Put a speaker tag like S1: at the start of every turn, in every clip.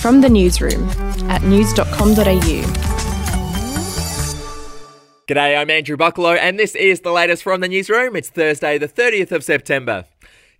S1: From the newsroom at news.com.au.
S2: G'day, I'm Andrew Bucklow, and this is the latest from the newsroom. It's Thursday, the 30th of September.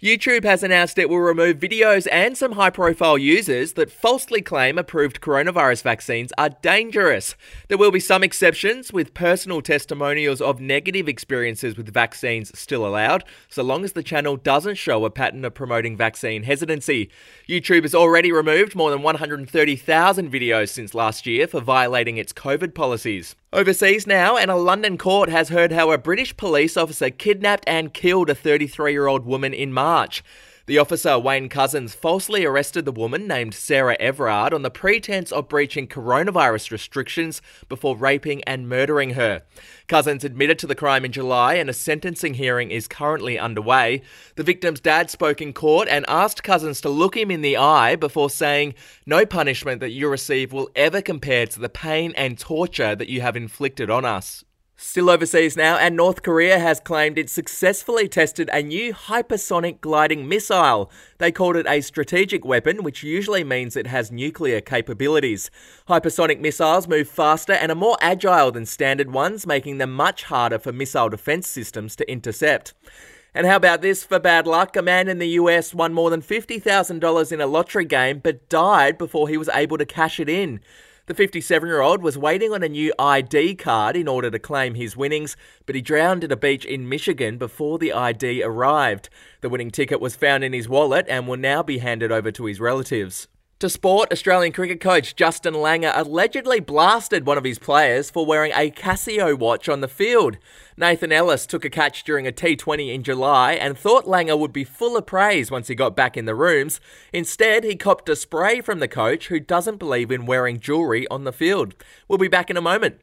S2: YouTube has announced it will remove videos and some high profile users that falsely claim approved coronavirus vaccines are dangerous. There will be some exceptions, with personal testimonials of negative experiences with vaccines still allowed, so long as the channel doesn't show a pattern of promoting vaccine hesitancy. YouTube has already removed more than 130,000 videos since last year for violating its COVID policies. Overseas now, and a London court has heard how a British police officer kidnapped and killed a 33 year old woman in March. The officer, Wayne Couzens, falsely arrested the woman named Sarah Everard on the pretense of breaching coronavirus restrictions before raping and murdering her. Couzens admitted to the crime in July and a sentencing hearing is currently underway. The victim's dad spoke in court and asked Couzens to look him in the eye before saying, No punishment that you receive will ever compare to the pain and torture that you have inflicted on us. Still overseas now, and North Korea has claimed it successfully tested a new hypersonic gliding missile. They called it a strategic weapon, which usually means it has nuclear capabilities. Hypersonic missiles move faster and are more agile than standard ones, making them much harder for missile defense systems to intercept. And how about this for bad luck? A man in the US won more than $50,000 in a lottery game but died before he was able to cash it in. The 57 year old was waiting on a new ID card in order to claim his winnings, but he drowned at a beach in Michigan before the ID arrived. The winning ticket was found in his wallet and will now be handed over to his relatives. To sport, Australian cricket coach Justin Langer allegedly blasted one of his players for wearing a Casio watch on the field. Nathan Ellis took a catch during a T20 in July and thought Langer would be full of praise once he got back in the rooms. Instead, he copped a spray from the coach who doesn't believe in wearing jewellery on the field. We'll be back in a moment.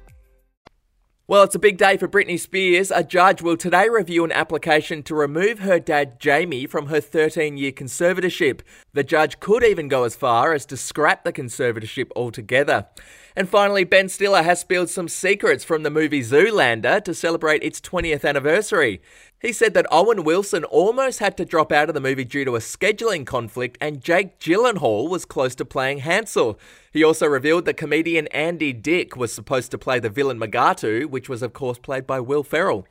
S2: Well, it's a big day for Britney Spears. A judge will today review an application to remove her dad, Jamie, from her 13 year conservatorship. The judge could even go as far as to scrap the conservatorship altogether. And finally, Ben Stiller has spilled some secrets from the movie Zoolander to celebrate its 20th anniversary. He said that Owen Wilson almost had to drop out of the movie due to a scheduling conflict, and Jake Gyllenhaal was close to playing Hansel. He also revealed that comedian Andy Dick was supposed to play the villain Mugatu, which was, of course, played by Will Ferrell.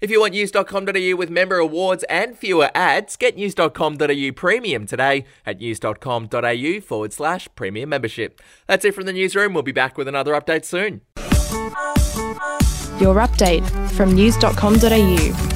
S2: If you want news.com.au with member awards and fewer ads, get news.com.au premium today at news.com.au forward slash premium membership. That's it from the newsroom. We'll be back with another update soon.
S1: Your update from news.com.au.